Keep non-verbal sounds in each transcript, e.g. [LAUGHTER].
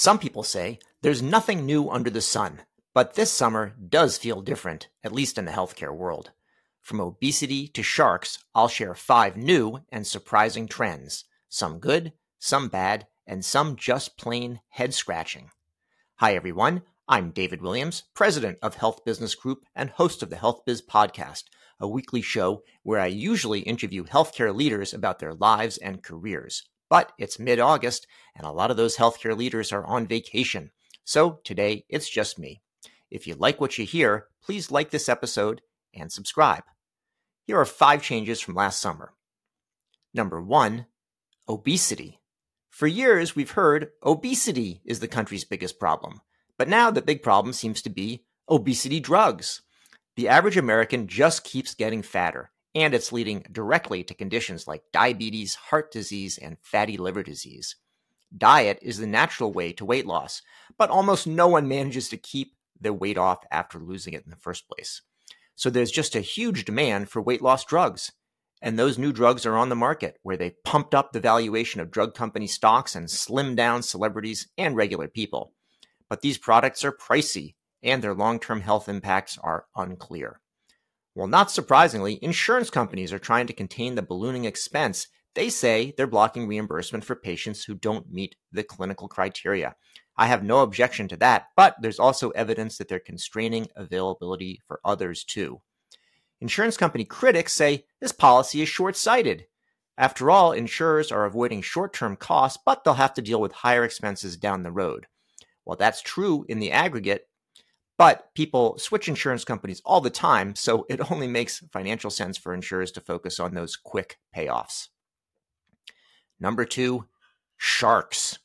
Some people say there's nothing new under the sun, but this summer does feel different, at least in the healthcare world. From obesity to sharks, I'll share five new and surprising trends, some good, some bad, and some just plain head scratching. Hi, everyone. I'm David Williams, president of Health Business Group and host of the Health Biz Podcast, a weekly show where I usually interview healthcare leaders about their lives and careers. But it's mid August, and a lot of those healthcare leaders are on vacation. So today, it's just me. If you like what you hear, please like this episode and subscribe. Here are five changes from last summer. Number one, obesity. For years, we've heard obesity is the country's biggest problem. But now the big problem seems to be obesity drugs. The average American just keeps getting fatter, and it's leading directly to conditions like diabetes, heart disease, and fatty liver disease. Diet is the natural way to weight loss, but almost no one manages to keep their weight off after losing it in the first place. So there's just a huge demand for weight loss drugs. And those new drugs are on the market where they pumped up the valuation of drug company stocks and slimmed down celebrities and regular people. But these products are pricey and their long term health impacts are unclear. Well, not surprisingly, insurance companies are trying to contain the ballooning expense. They say they're blocking reimbursement for patients who don't meet the clinical criteria. I have no objection to that, but there's also evidence that they're constraining availability for others too. Insurance company critics say this policy is short sighted. After all, insurers are avoiding short term costs, but they'll have to deal with higher expenses down the road. Well, that's true in the aggregate, but people switch insurance companies all the time, so [LAUGHS] it only makes financial sense for insurers to focus on those quick payoffs. Number two, sharks.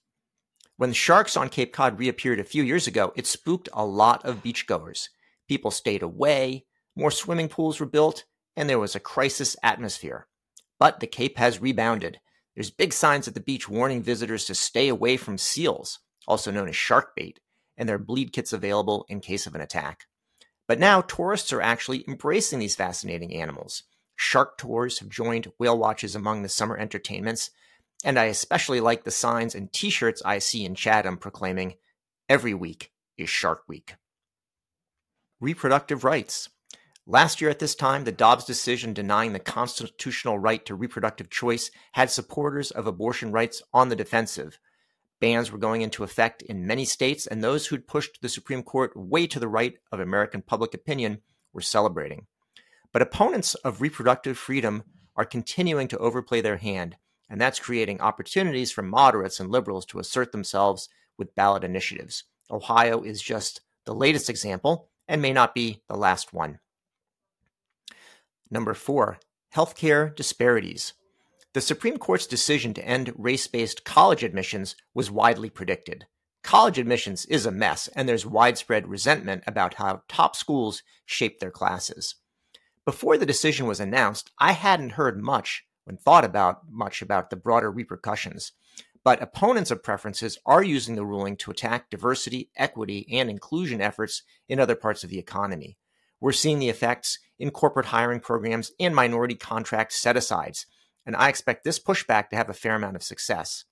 When sharks on Cape Cod reappeared a few years ago, it spooked a lot of beachgoers. People stayed away, more swimming pools were built, and there was a crisis atmosphere. But the Cape has rebounded. There's big signs at the beach warning visitors to stay away from seals, also known as shark bait, and there are bleed kits available in case of an attack. But now tourists are actually embracing these fascinating animals. Shark tours have joined whale watches among the summer entertainments, and I especially like the signs and t shirts I see in Chatham proclaiming, Every week is Shark Week. Reproductive rights. Last year at this time, the Dobbs decision denying the constitutional right to reproductive choice had supporters of abortion rights on the defensive, Bans were going into effect in many states, and those who'd pushed the Supreme Court way to the right of American public opinion were celebrating. But opponents of reproductive freedom are continuing to overplay their hand, and that's creating opportunities for moderates and liberals to assert themselves with ballot initiatives. Ohio is just the latest example and may not be the last one. Number four, healthcare disparities. The Supreme Court's decision to end race based college admissions was widely predicted. College admissions is a mess, and there's widespread resentment about how top schools shape their classes. Before the decision was announced, I hadn't heard much and thought about much about the broader repercussions. But opponents of preferences are using the ruling to attack diversity, equity, and inclusion efforts in other parts of the economy. We're seeing the effects in corporate hiring programs and minority contract set asides and I expect this pushback to have a fair amount of success.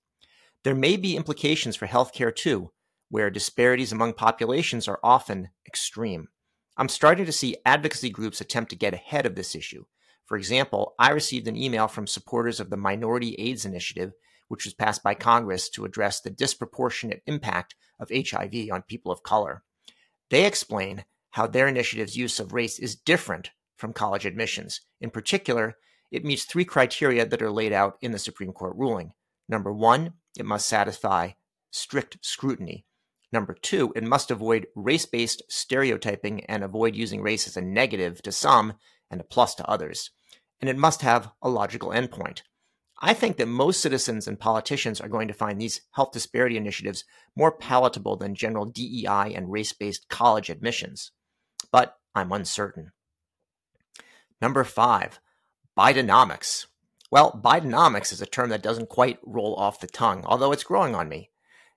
There may be implications for healthcare too, where disparities among populations are often extreme. I'm starting to see advocacy groups attempt to get ahead of this issue. For example, I received an email from supporters of the Minority AIDS Initiative, which was passed by Congress to address the disproportionate impact of HIV on people of color. They explain how their initiative's use of race is different from college admissions. In particular, it meets three criteria that are laid out in the Supreme Court ruling. Number one, it must satisfy strict scrutiny. Number two, it must avoid race based stereotyping and avoid using race as a negative to some and a plus to others. And it must have a logical endpoint. I think that most citizens and politicians are going to find these health disparity initiatives more palatable than general DEI and race based college admissions. But I'm uncertain. Number five, Bidenomics. Well, Bidenomics is a term that doesn't quite roll off the tongue, although it's growing on me.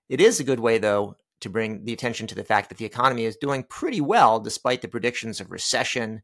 It is a good way, though, to bring the attention to the fact that the economy is doing pretty well despite the predictions of recession.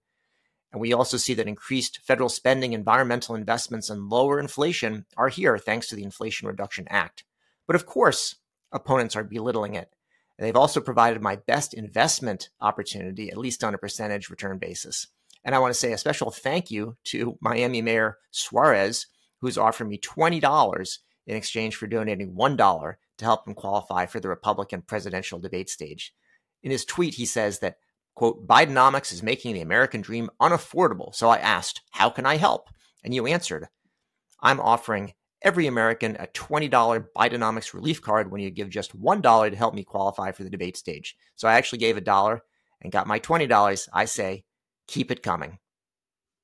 And we also see that increased federal spending, environmental investments, and lower inflation are here thanks to the Inflation Reduction Act. But of course, opponents are belittling it. They've also provided my best investment opportunity, at least on a percentage return basis. And I want to say a special thank you to Miami Mayor Suarez, who's offered me $20 in exchange for donating $1 to help him qualify for the Republican presidential debate stage. In his tweet, he says that, quote, Bidenomics is making the American dream unaffordable. So I asked, how can I help? And you answered, I'm offering every American a $20 Bidenomics relief card when you give just $1 to help me qualify for the debate stage. So I actually gave a dollar and got my $20. I say, keep it coming.